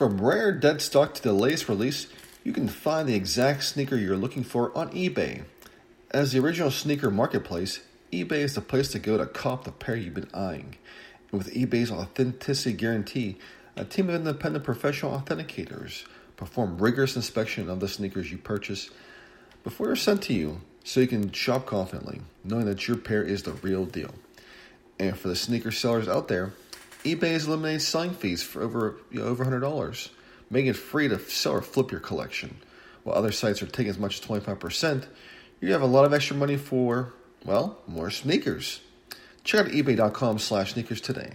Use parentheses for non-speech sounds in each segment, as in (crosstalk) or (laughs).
From rare dead stock to the latest release, you can find the exact sneaker you're looking for on eBay. As the original sneaker marketplace, eBay is the place to go to cop the pair you've been eyeing. And with eBay's authenticity guarantee, a team of independent professional authenticators perform rigorous inspection of the sneakers you purchase before they're sent to you so you can shop confidently, knowing that your pair is the real deal. And for the sneaker sellers out there, eBay has eliminated selling fees for over you know, over hundred dollars, making it free to sell or flip your collection. While other sites are taking as much as twenty five percent, you have a lot of extra money for well more sneakers. Check out eBay.com/sneakers today.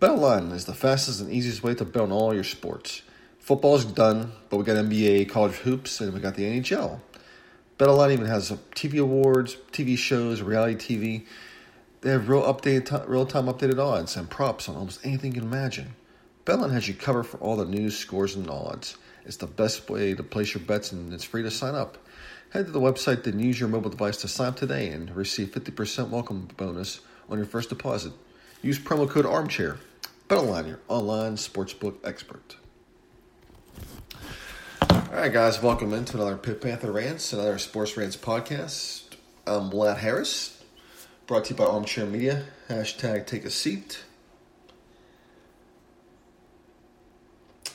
BetOnline is the fastest and easiest way to bet on all your sports. Football's done, but we got NBA, college hoops, and we got the NHL. BetOnline even has TV awards, TV shows, reality TV. They have real updated, real time updated odds and props on almost anything you can imagine. BetOnline has you covered for all the news, scores, and odds. It's the best way to place your bets, and it's free to sign up. Head to the website, then use your mobile device to sign up today and receive 50% welcome bonus on your first deposit. Use promo code ARMCHAIR. BetOnline, your online sportsbook expert. All right, guys, welcome into another Pitt Panther Rants, another Sports Rants podcast. I'm Vlad Harris, brought to you by Armchair Media. Hashtag take a seat.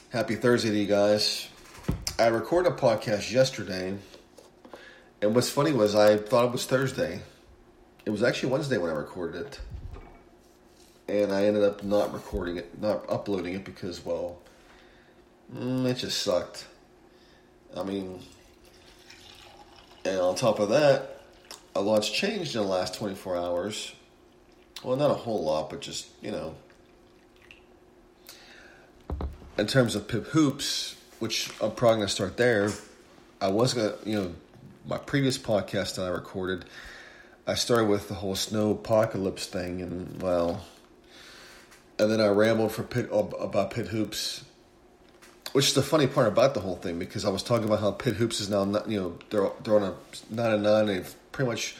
Happy Thursday to you guys. I recorded a podcast yesterday, and what's funny was I thought it was Thursday. It was actually Wednesday when I recorded it. And I ended up not recording it, not uploading it because, well, mm, it just sucked. I mean, and on top of that, a lot's changed in the last 24 hours. Well, not a whole lot, but just, you know. In terms of Pitt Hoops, which I'm probably going to start there, I was going to, you know, my previous podcast that I recorded, I started with the whole snow apocalypse thing, and, well, and then I rambled for Pitt, about Pitt Hoops which is the funny part about the whole thing because I was talking about how Pitt Hoops is now, not, you know, they're they're on a nine and nine. They've pretty much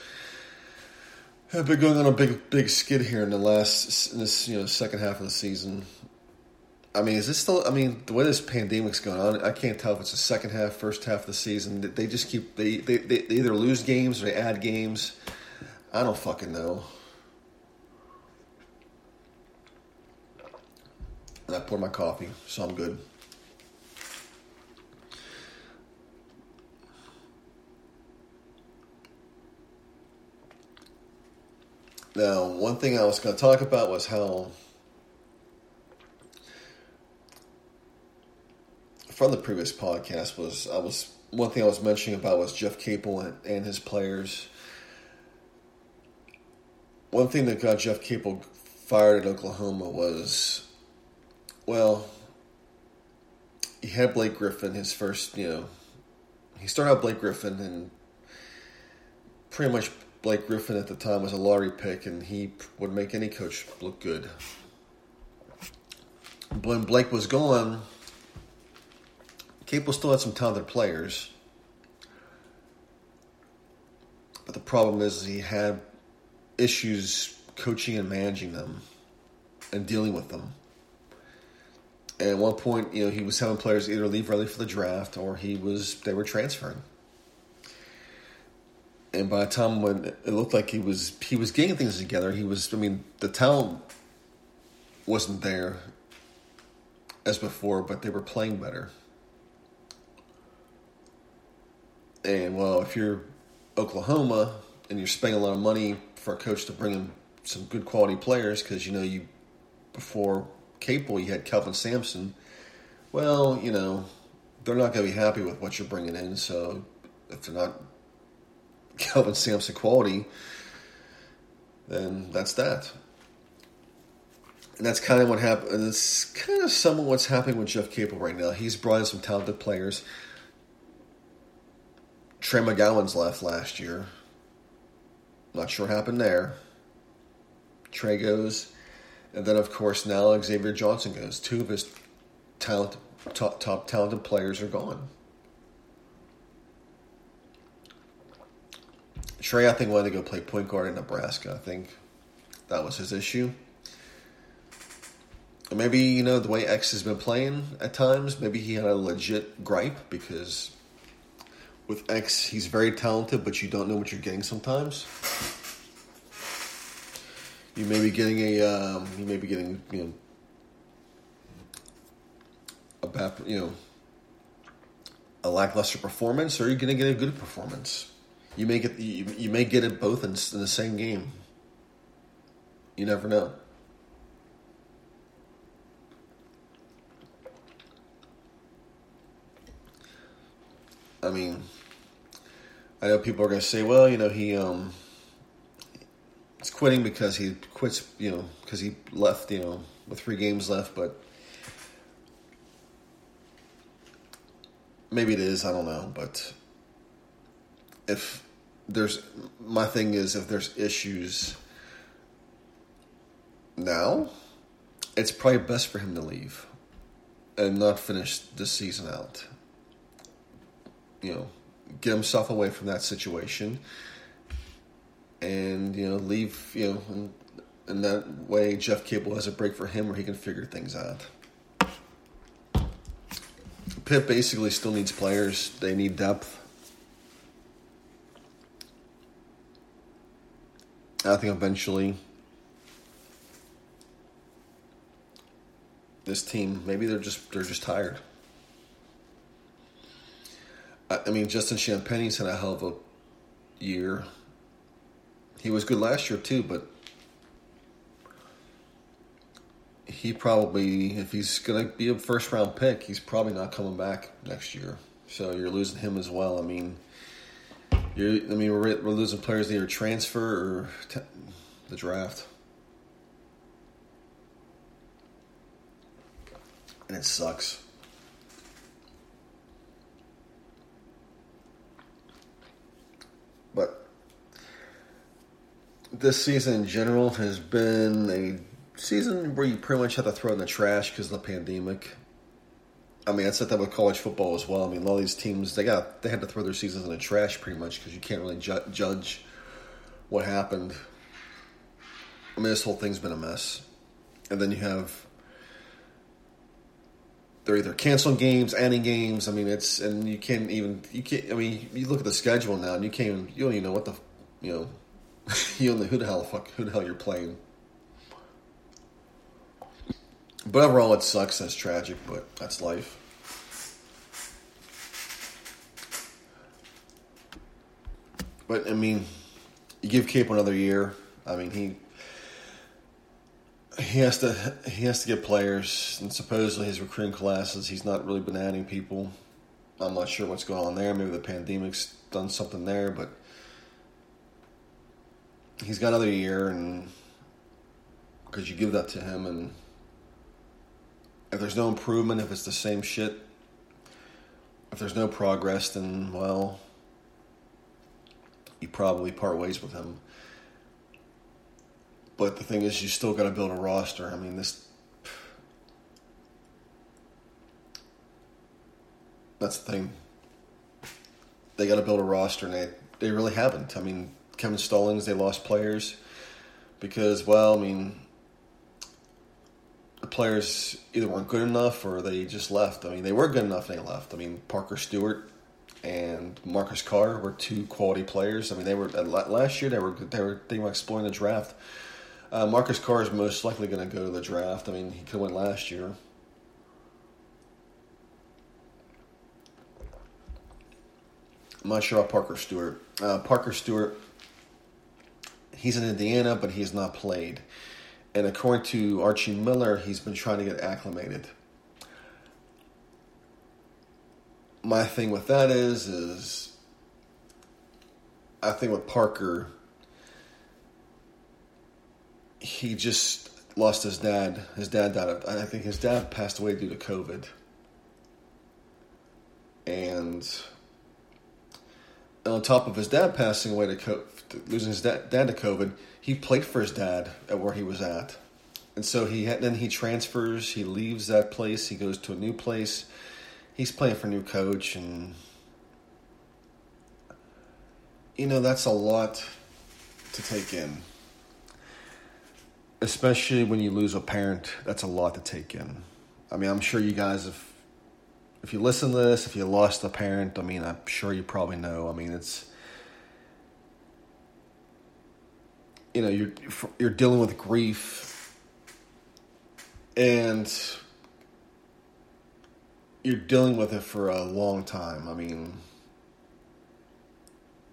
have been going on a big big skid here in the last in this you know second half of the season. I mean, is this still? I mean, the way this pandemic's going on, I can't tell if it's the second half, first half of the season. They just keep they they, they either lose games or they add games. I don't fucking know. I poured my coffee, so I'm good. Now, one thing I was going to talk about was how, from the previous podcast, was I was one thing I was mentioning about was Jeff Capel and, and his players. One thing that got Jeff Capel fired at Oklahoma was, well, he had Blake Griffin his first, you know, he started out Blake Griffin and pretty much Blake Griffin at the time was a lottery pick, and he would make any coach look good. When Blake was gone, Capel still had some talented players, but the problem is he had issues coaching and managing them and dealing with them. And at one point, you know, he was having players either leave early for the draft or he was they were transferring and by the time when it looked like he was he was getting things together, he was. I mean, the talent wasn't there as before, but they were playing better. And well, if you're Oklahoma and you're spending a lot of money for a coach to bring in some good quality players, because you know you before Capel you had Kelvin Sampson. Well, you know they're not going to be happy with what you're bringing in, so if they're not Kelvin Sampson quality, then that's that. And that's kind of what happened. It's kind of somewhat what's happening with Jeff Capel right now. He's brought in some talented players. Trey McGowens left last year. Not sure what happened there. Trey goes. And then, of course, now Xavier Johnson goes. Two of his talent, top, top talented players are gone. Trey, I think, wanted to go play point guard in Nebraska. I think that was his issue. maybe, you know, the way X has been playing at times, maybe he had a legit gripe because with X, he's very talented, but you don't know what you're getting sometimes. You may be getting a, um, you may be getting, you know, a bad, you know, a lackluster performance, or you're going to get a good performance. You may get, you, you may get it both in, in the same game. You never know. I mean, I know people are to say, well, you know, he um, he's quitting because he quits, you know, because he left, you know, with three games left, but maybe it is, I don't know, but if there's my thing is if there's issues now, it's probably best for him to leave and not finish the season out. You know, get himself away from that situation and, you know, leave, you know, and, and that way Jeff Capel has a break for him where he can figure things out. Pitt basically still needs players. They need depth. I think eventually this team maybe they're just they're just tired. I, I mean, Justin Champagnie's had a hell of a year. He was good last year too, but he probably, if he's going to be a first round pick, he's probably not coming back next year. So you're losing him as well. I mean, you're, I mean, we're, we're losing players either transfer or t- the draft. And it sucks. But this season in general has been a season where you pretty much have to throw in the trash because of the pandemic. I mean, I said that with college football as well. I mean, all these teams they got they had to throw their seasons in the trash pretty much because you can't really ju- judge what happened. I mean, this whole thing's been a mess, and then you have they're either canceling games, adding games. I mean, it's and you can't even you can't. I mean, you look at the schedule now, and you can't. Even, you don't even know what the you know. (laughs) you don't know who the hell fuck who the hell you're playing. But overall, it sucks. That's tragic, but that's life. But I mean, you give Capel another year. I mean, he he has to he has to get players, and supposedly his recruiting classes, he's not really been adding people. I'm not sure what's going on there. Maybe the pandemic's done something there, but he's got another year, and because you give that to him, and if there's no improvement, if it's the same shit, if there's no progress, then well, you probably part ways with him. But the thing is, you still got to build a roster. I mean, this. That's the thing. They got to build a roster, and they, they really haven't. I mean, Kevin Stallings, they lost players because, well, I mean, the players either weren't good enough or they just left. I mean, they were good enough and they left. I mean, Parker Stewart and Marcus Carr were two quality players. I mean, they were last year. They were they were they were exploring the draft. Uh, Marcus Carr is most likely going to go to the draft. I mean, he could win last year. I'm not sure about Parker Stewart. Uh, Parker Stewart, he's in Indiana, but he's not played. And according to Archie Miller, he's been trying to get acclimated. My thing with that is, is I think with Parker, he just lost his dad. His dad died. I think his dad passed away due to COVID. And on top of his dad passing away to COVID, losing his dad, dad to COVID, he played for his dad at where he was at, and so he had, then he transfers. He leaves that place. He goes to a new place. He's playing for a new coach, and you know that's a lot to take in, especially when you lose a parent. That's a lot to take in. I mean, I'm sure you guys have. If you listen to this, if you lost a parent, I mean, I'm sure you probably know. I mean, it's you know you're you're dealing with grief and you're dealing with it for a long time. I mean,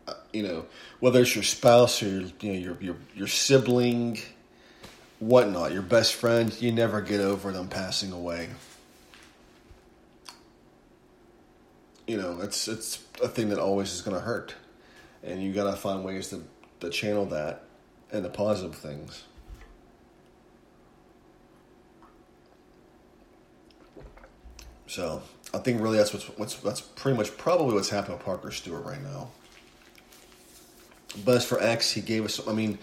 uh, you know, whether it's your spouse or you know your your your sibling, whatnot, your best friend, you never get over them passing away. You know, it's it's a thing that always is going to hurt, and you got to find ways to to channel that and the positive things. So I think really that's what's, what's that's pretty much probably what's happening with Parker Stewart right now. But as for X, he gave us. I mean,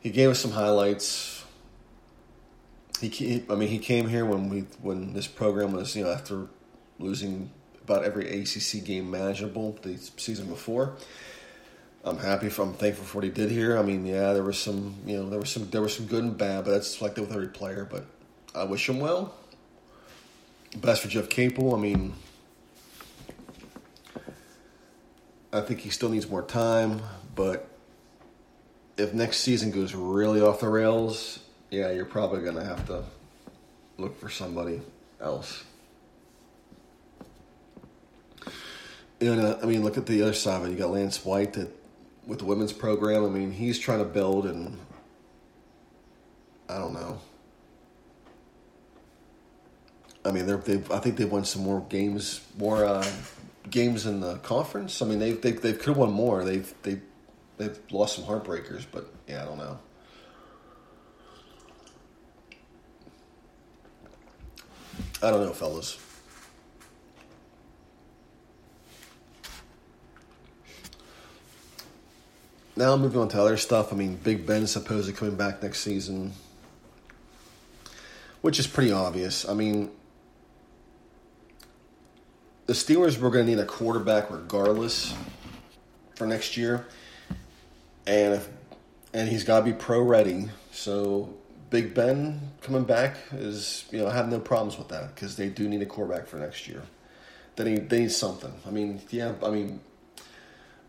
he gave us some highlights. He, I mean, he came here when we when this program was you know after losing about every ACC game imaginable the season before. I'm happy for, I'm thankful for what he did here. I mean, yeah, there was some, you know, there was some, there was some good and bad, but that's like that with every player. But I wish him well. Best for Jeff Capel. I mean, I think he still needs more time, but if next season goes really off the rails, yeah, you're probably gonna have to look for somebody else. You uh, know, I mean, look at the other side of it. You got Lance White that with the women's program. I mean, he's trying to build, and I don't know. I mean, they've I think they've won some more games, more uh, games in the conference. I mean, they've they they could have won more. They've they they've lost some heartbreakers, but yeah, I don't know. I don't know, fellas. Now moving on to other stuff. I mean, Big Ben's supposedly coming back next season, which is pretty obvious. I mean, the Steelers were going to need a quarterback regardless for next year, and if, and he's got to be pro ready. So Big Ben coming back is you know I have no problems with that because they do need a quarterback for next year. They need they need something. I mean, yeah, I mean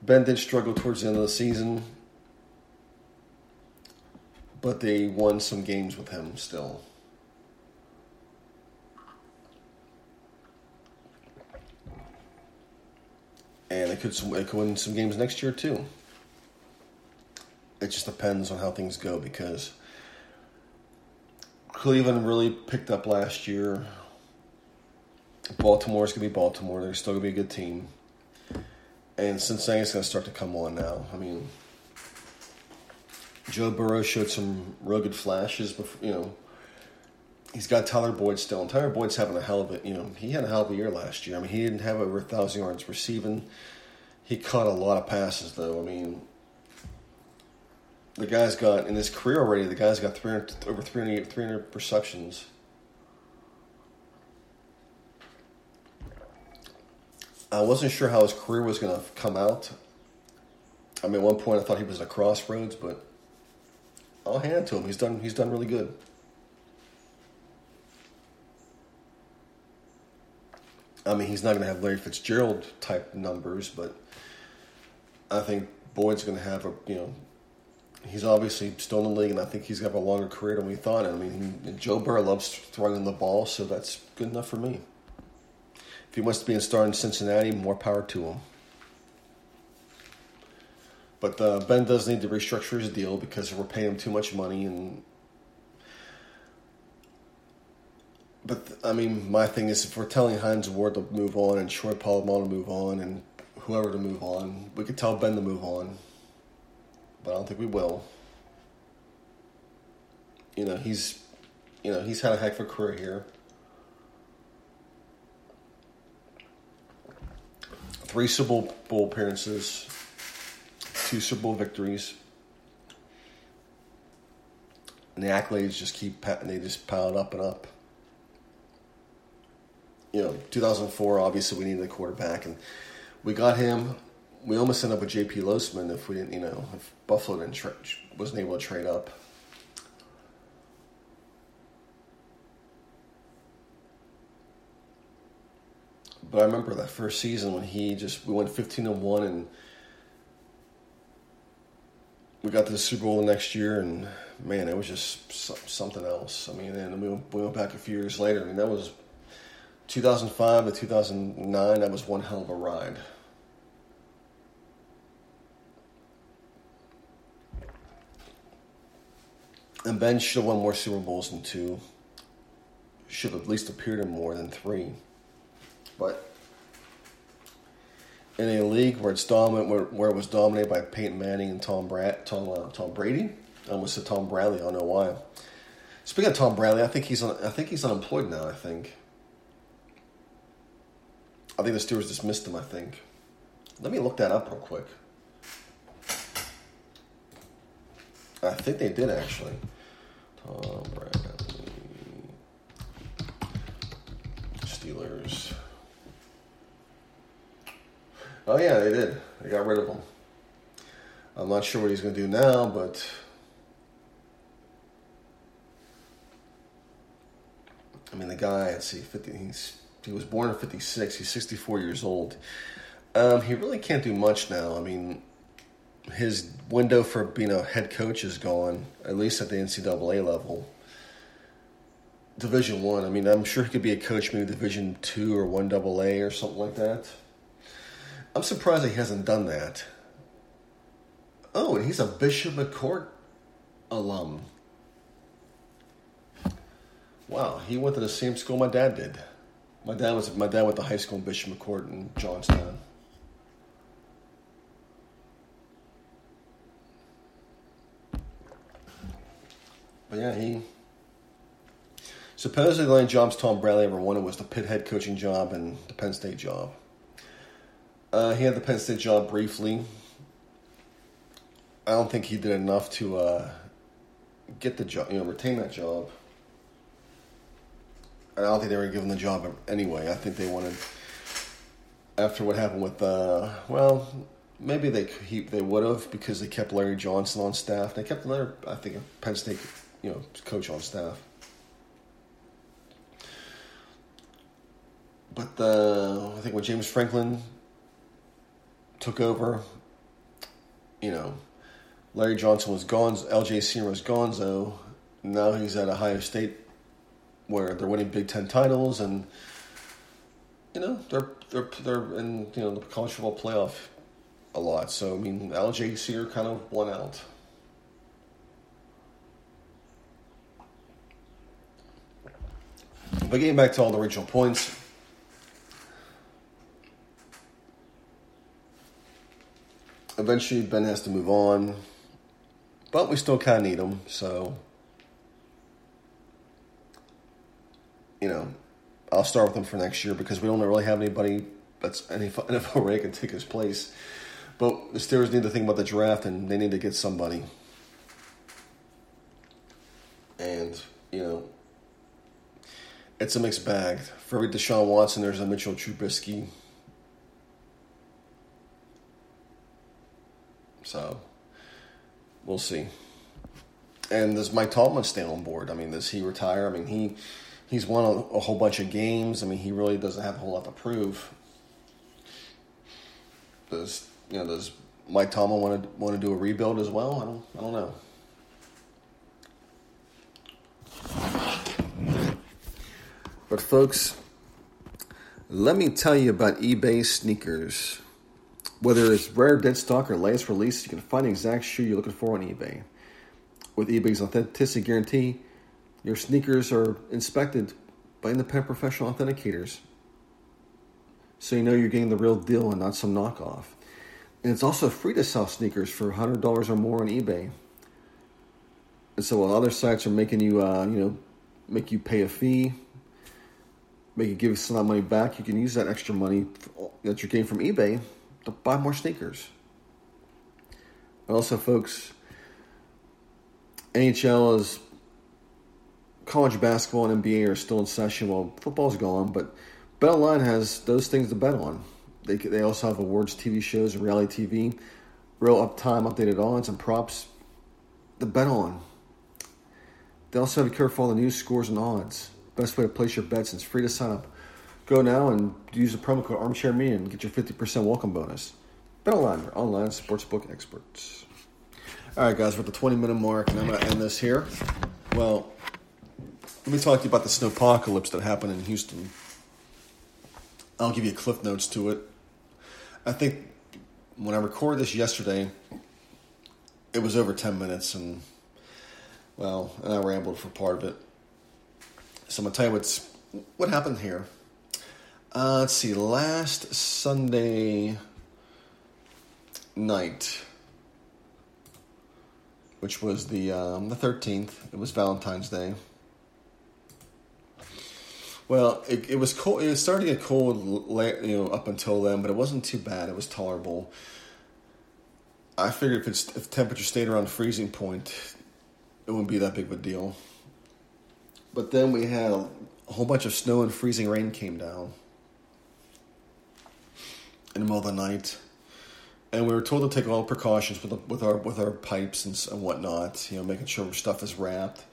Ben did struggle towards the end of the season, but they won some games with him still. And they could, they could win some games next year too. It just depends on how things go because Cleveland really picked up last year. Baltimore's going to be Baltimore. They're still going to be a good team and Cincinnati's going to start to come on now. I mean, Joe Burrow showed some rugged flashes, before, you know. He's got Tyler Boyd still, and Tyler Boyd's having a hell of a, you know, he had a hell of a year last year. I mean, he didn't have over a thousand yards receiving. He caught a lot of passes, though. I mean, the guy's got in his career already. The guy's got 300, over 300, 300 receptions. I wasn't sure how his career was going to come out. I mean, at one point I thought he was at a crossroads, but I'll hand it to him. He's done. He's done really good. I mean, he's not going to have Larry Fitzgerald type numbers, but I think Boyd's going to have a you know. He's obviously still in the league, and I think he's got a longer career than we thought. I mean, Joe Burrow loves throwing the ball, so that's good enough for me. If he wants to be a star in Cincinnati, more power to him. But uh, Ben does need to restructure his deal because we're paying him too much money and. But I mean, my thing is, if we're telling Hines Ward to move on and Troy Polamalu to move on and whoever to move on, we could tell Ben to move on. But I don't think we will. You know, he's you know, he's had a heck of a career here. Three Super Bowl appearances, two Super Bowl victories. And the accolades just keep, they just piled up and up. You know, 2004, obviously, we needed a quarterback, and we got him. We almost ended up with J.P. Losman if we didn't, you know, if Buffalo didn't tra- wasn't able to trade up. But I remember that first season when he just we went fifteen and one and we got to the Super Bowl the next year and man, it was just something else. I mean, and we went, we went back a few years later. I mean, that was 2005 to 2009. That was one hell of a ride. And Ben should have won more Super Bowls than two. Should have at least appeared in more than three. But in a league where it's dominant, where, where it was dominated by Peyton Manning and Tom Brad, Tom uh, Tom Brady, I almost said Tom Bradley. I don't know why. Speaking of Tom Bradley, I think he's I think he's unemployed now. I think. I think the Steelers dismissed him. I think. Let me look that up real quick. I think they did actually. Tom Bradley. Steelers. Oh yeah, they did. They got rid of him. I'm not sure what he's going to do now, but I mean, the guy. Let's see, 50. He's he was born in '56. He's 64 years old. Um, he really can't do much now. I mean, his window for being a head coach is gone, at least at the NCAA level. Division One. I. I mean, I'm sure he could be a coach, maybe Division Two or One Double A or something like that. I'm surprised he hasn't done that. Oh, and he's a Bishop McCort alum. Wow, he went to the same school my dad did. My dad was my dad went to high school in Bishop McCort in Johnstown. But yeah, he supposedly the only jobs Tom Bradley ever wanted was the Pitt head coaching job and the Penn State job. Uh, he had the Penn State job briefly. I don't think he did enough to uh, get the job, you know, retain that job. I don't think they were given the job anyway. I think they wanted, after what happened with, uh, well, maybe they he, they would have because they kept Larry Johnson on staff. They kept another, I think, Penn State, you know, coach on staff. But uh, I think when James Franklin took over. You know, Larry Johnson was gone. LJ Senior was Gonzo. Now he's at Ohio State, where they're winning Big Ten titles, and you know they're they're they're in you know the college football playoff a lot. So I mean, LJ Senior kind of won out. But getting back to all the original points, eventually Ben has to move on, but we still kind of need him. So, you know, I'll start with him for next year because we don't really have anybody that's any (laughs) NFL ready can take his place. But the Steelers need to think about the draft and they need to get somebody. And you know, it's a mixed bag. For every Deshaun Watson, there's a Mitchell Trubisky. So we'll see. And does Mike Tomlin stay on board? I mean, does he retire? I mean, he he's won a, a, whole bunch of games. I mean, he really doesn't have a whole lot to prove. Does you know? Does Mike Tomlin want to want to do a rebuild as well? I don't. I don't know. But folks, let me tell you about eBay sneakers. Whether it's rare dead stock or latest release, you can find the exact shoe you're looking for on eBay. With eBay's authenticity guarantee, your sneakers are inspected by independent professional authenticators. So you know you're getting the real deal and not some knockoff. And it's also free to sell sneakers for $100 or more on eBay. And so while other sites are making you, uh, you know, make you pay a fee, make you give some of that money back, you can use that extra money that you're getting from eBay buy more sneakers. But Also, folks, NHL is college basketball and NBA are still in session while football's gone, but BetOnline has those things to bet on. They they also have awards, TV shows, and reality TV, real uptime, updated odds and props. The bet on. They also have you covered for all the news, scores, and odds. Best way to place your bets. It's free to sign up. Go now and use the promo code Armchair Me and get your fifty percent welcome bonus. BetOnline, your online sportsbook experts. All right, guys, we're at the twenty minute mark, and I'm going to end this here. Well, let me talk to you about the snowpocalypse that happened in Houston. I'll give you cliff notes to it. I think when I recorded this yesterday, it was over 10 minutes, and well, and I rambled for part of it. So I'm going to tell you what's, what happened here. Uh, let's see, last Sunday night, which was the um, the 13th, it was Valentine's Day. Well, it, it was cold. It was starting to get cold, you know, up until then, but it wasn't too bad. It was tolerable. I figured if it's if the temperature stayed around freezing point, it wouldn't be that big of a deal. But then we had a whole bunch of snow and freezing rain came down in the middle of the night, and we were told to take all precautions with with our with our pipes and, and whatnot. You know, making sure stuff is wrapped,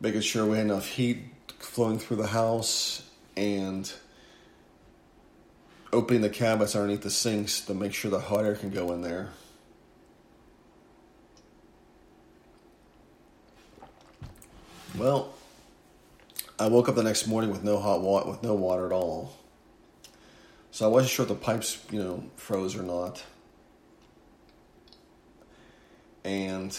making sure we had enough heat flowing through the house and opening the cabinets underneath the sinks to make sure the hot air can go in there. Well, I woke up the next morning with no hot water, with no water at all. So I wasn't sure if the pipes, you know, froze or not. And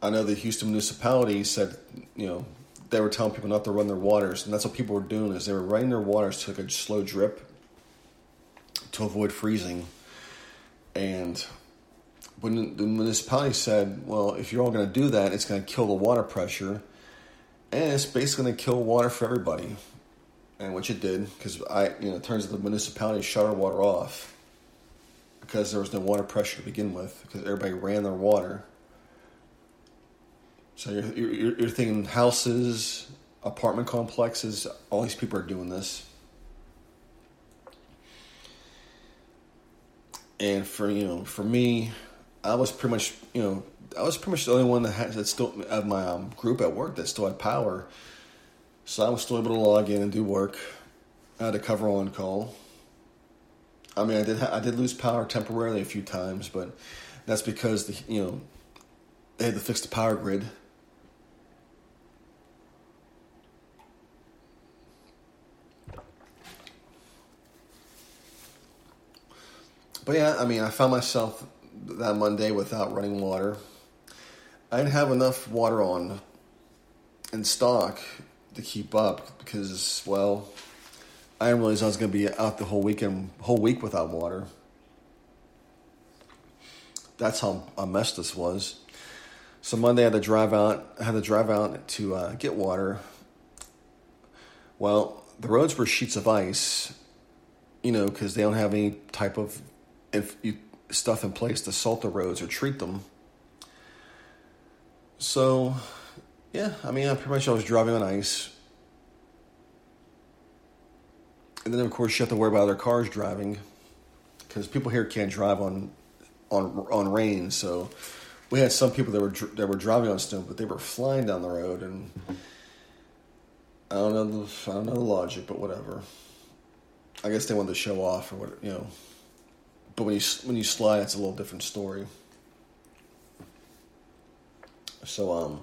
I know the Houston municipality said, you know, they were telling people not to run their waters, and that's what people were doing is they were running their waters to like a slow drip to avoid freezing. And when the municipality said, well, if you're all going to do that, it's going to kill the water pressure, and it's basically going to kill water for everybody. And which it did, because I, you know, turns the municipality shut our water off because there was no water pressure to begin with, because everybody ran their water so you're, you're, you're thinking houses, apartment complexes, all these people are doing this. And for you know, for me, I was pretty much you know I was pretty much the only one that had that still of my um, group at work that still had power. So I was still able to log in and do work. I had to cover on call. I mean, I did I did lose power temporarily a few times, but that's because the you know they had to fix the power grid But yeah, I mean, I found myself that Monday without running water. I didn't have enough water on in stock to keep up because, well, I didn't realize I was going to be out the whole weekend, whole week without water. That's how a mess this was. So Monday I had to drive out. I had to drive out to uh, get water. Well, the roads were sheets of ice, you know, because they don't have any type of if you stuff in place to salt the roads or treat them. So, yeah, I mean, I pretty much I was driving on ice. And then, of course, you have to worry about other cars driving because people here can't drive on on on rain. So, we had some people that were that were driving on snow, but they were flying down the road, and I don't know the I don't know the logic, but whatever. I guess they wanted to show off or what you know. But when you when you slide, it's a little different story. So um,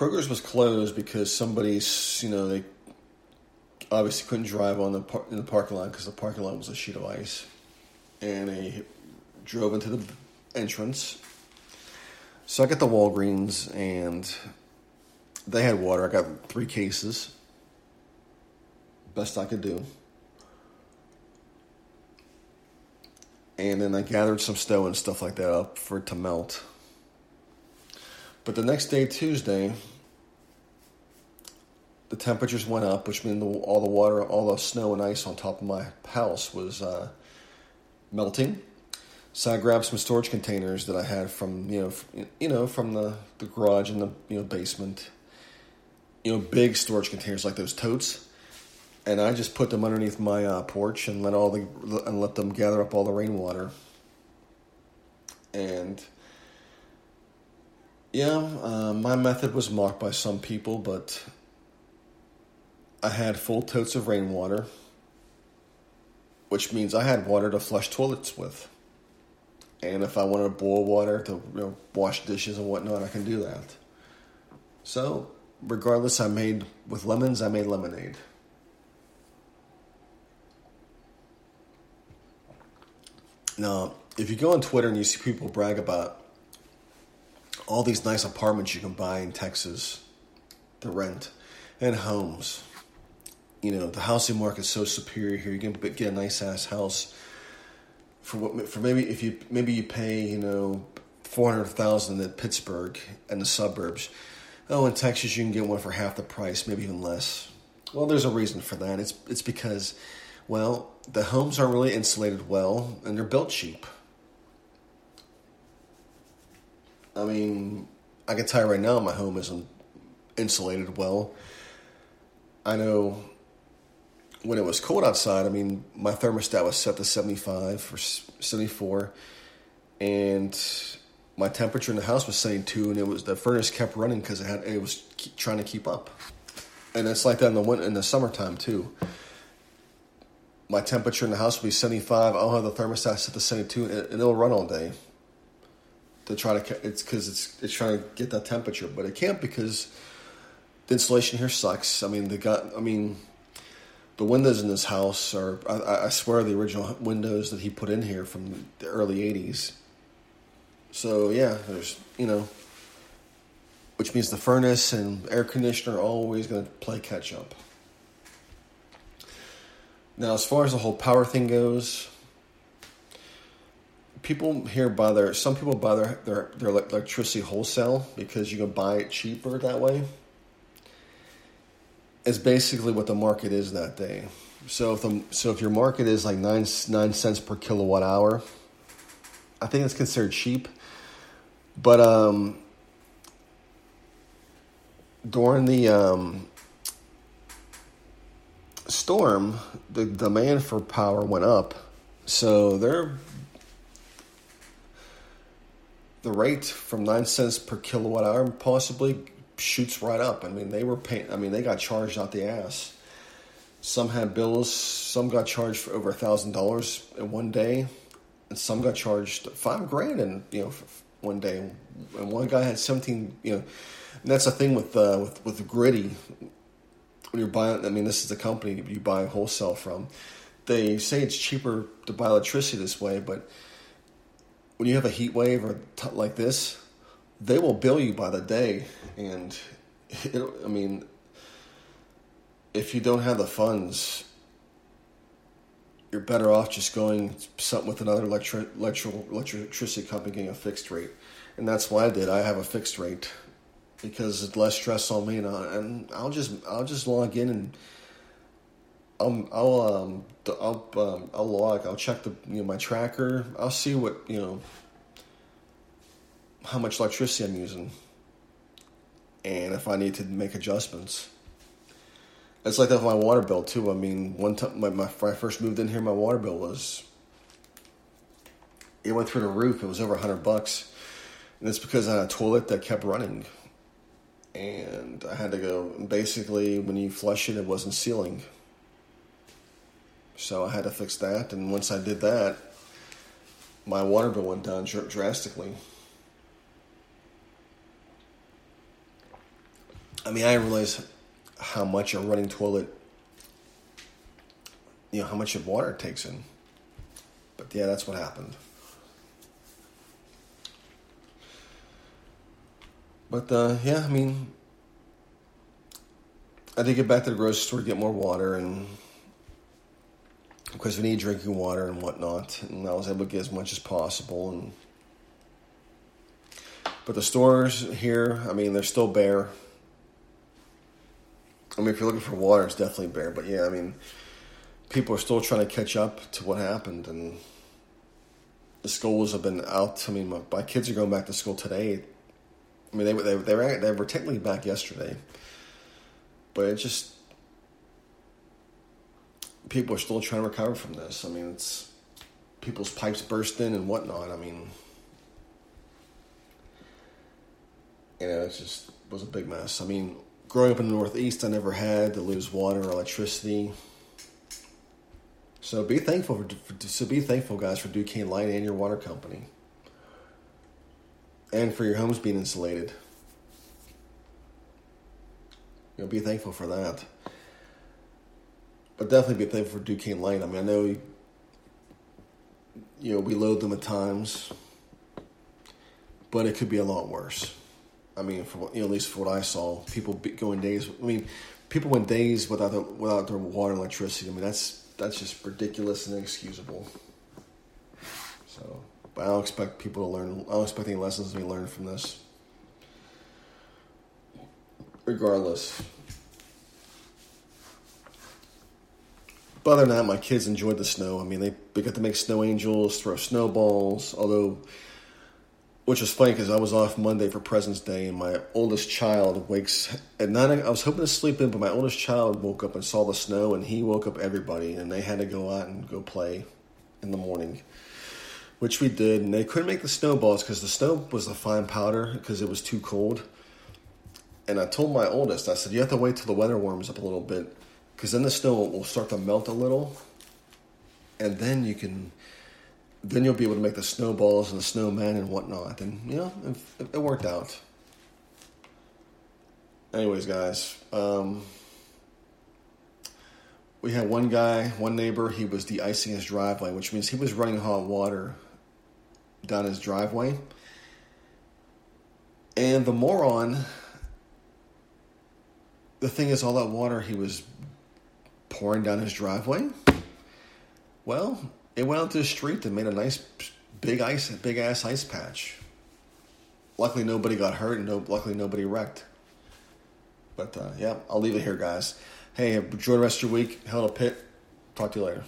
Kroger's was closed because somebody's you know they obviously couldn't drive on the par- in the parking lot because the parking lot was a sheet of ice, and they drove into the entrance. So I got the Walgreens and they had water. I got three cases. Best I could do. and then I gathered some snow and stuff like that up for it to melt. But the next day, Tuesday, the temperatures went up, which meant the, all the water, all the snow and ice on top of my house was uh, melting. So I grabbed some storage containers that I had from you know you know from the, the garage and the you know basement, you know big storage containers like those totes, and I just put them underneath my uh, porch and let all the and let them gather up all the rainwater. And yeah, uh, my method was mocked by some people, but I had full totes of rainwater, which means I had water to flush toilets with. And if I wanted to boil water to you know, wash dishes and whatnot, I can do that. So, regardless, I made with lemons, I made lemonade. Now, if you go on Twitter and you see people brag about all these nice apartments you can buy in Texas to rent and homes, you know the housing market's so superior here. You can get a nice ass house for what for maybe if you maybe you pay you know four hundred thousand at Pittsburgh and the suburbs. Oh, in Texas you can get one for half the price, maybe even less. Well, there's a reason for that. It's it's because well the homes aren't really insulated well and they're built cheap. I mean, I can tell you right now, my home isn't insulated well. I know when it was cold outside, I mean, my thermostat was set to 75 or 74, and my temperature in the house was 72, and it was the furnace kept running because it had it was trying to keep up, and it's like that in the winter, in the summertime too. My temperature in the house will be 75. I'll have the thermostat set to 72, and it'll run all day. To try to, it's because it's it's trying to get that temperature, but it can't because the insulation here sucks. I mean, the got, I mean the windows in this house are, I, I, swear, the original windows that he put in here from the early 80s. So, yeah, there's, you know, which means the furnace and air conditioner are always going to play catch up. Now, as far as the whole power thing goes, people here buy their, some people buy their, their, their electricity wholesale because you can buy it cheaper that way is basically what the market is that day. So if the so if your market is like nine nine cents per kilowatt hour, I think it's considered cheap. But um, during the um, storm, the demand for power went up. So they're the rate from nine cents per kilowatt hour possibly shoots right up. I mean, they were paying. I mean, they got charged out the ass. Some had bills. Some got charged for over a thousand dollars in one day, and some got charged five grand in you know one day. And one guy had seventeen. You know, that's the thing with uh, with with Griddy. When you're buying, I mean, this is the company you buy wholesale from. They say it's cheaper to buy electricity this way, but when you have a heat wave or t- like this, they will bill you by the day, and (laughs) it, I mean, if you don't have the funds, you're better off just going something with another electri- electrical electricity company getting a fixed rate, and that's why I did. I have a fixed rate because it's less stress on me, and, I, and I'll just I'll just log in and. I'll I'll um I'll um, I'll log. I'll check the you know my tracker. I'll see what you know how much electricity I'm using and if I need to make adjustments. It's like that with my water bill too. I mean, one time my, my, when I first moved in here, my water bill was it went through the roof. It was over hundred bucks, and it's because I had a toilet that kept running, and I had to go. Basically, when you flush it, it wasn't sealing, so I had to fix that. And once I did that, my water bill went down drastically. I mean, I realize how much a running toilet, you know, how much of water it takes in. But yeah, that's what happened. But uh, yeah, I mean, I did get back to the grocery store to get more water, and because we need drinking water and whatnot. And I was able to get as much as possible. And but the stores here, I mean, they're still bare. I mean, if you're looking for water, it's definitely bare. But yeah, I mean, people are still trying to catch up to what happened, and the schools have been out. I mean, my, my kids are going back to school today. I mean, they they they were, they were technically back yesterday, but it just people are still trying to recover from this. I mean, it's people's pipes bursting and whatnot. I mean, you know, it just was a big mess. I mean, growing up in the Northeast, I never had to lose water or electricity. So be thankful for, so be thankful, guys, for Duquesne Light and your water company, and for your homes being insulated. You know, be thankful for that. But definitely be thankful for Duquesne Light. I mean, I know, you know, we load them at times, but it could be a lot worse. I mean, for you know, at least for what I saw, people going days. I mean, people went days without their, without their water and electricity. I mean, that's that's just ridiculous and inexcusable. So, but I don't expect people to learn. I don't expect any lessons to be learned from this. Regardless. But other than that, my kids enjoyed the snow. I mean, they, they got to make snow angels, throw snowballs, although, which was funny because I was off Monday for President's Day, and my oldest child wakes at nine. I was hoping to sleep in, but my oldest child woke up and saw the snow, and he woke up everybody, and they had to go out and go play in the morning, which we did. And they couldn't make the snowballs because the snow was a fine powder because it was too cold. And I told my oldest, I said, you have to wait till the weather warms up a little bit because then the snow will start to melt a little, and then you can, then you'll be able to make the snowballs and the snowman and whatnot, and you know it, it worked out. Anyways, guys, um, we had one guy, one neighbor. He was de-icing his driveway, which means he was running hot water down his driveway, and the moron the thing is, all that water he was pouring down his driveway? Well, it went out to the street and made a nice big ice, big ass ice patch. Luckily, nobody got hurt, and no, luckily nobody wrecked. But uh, yeah, I'll leave it here, guys. Hey, enjoy the rest of your week. Hell to Pitt. Talk to you later.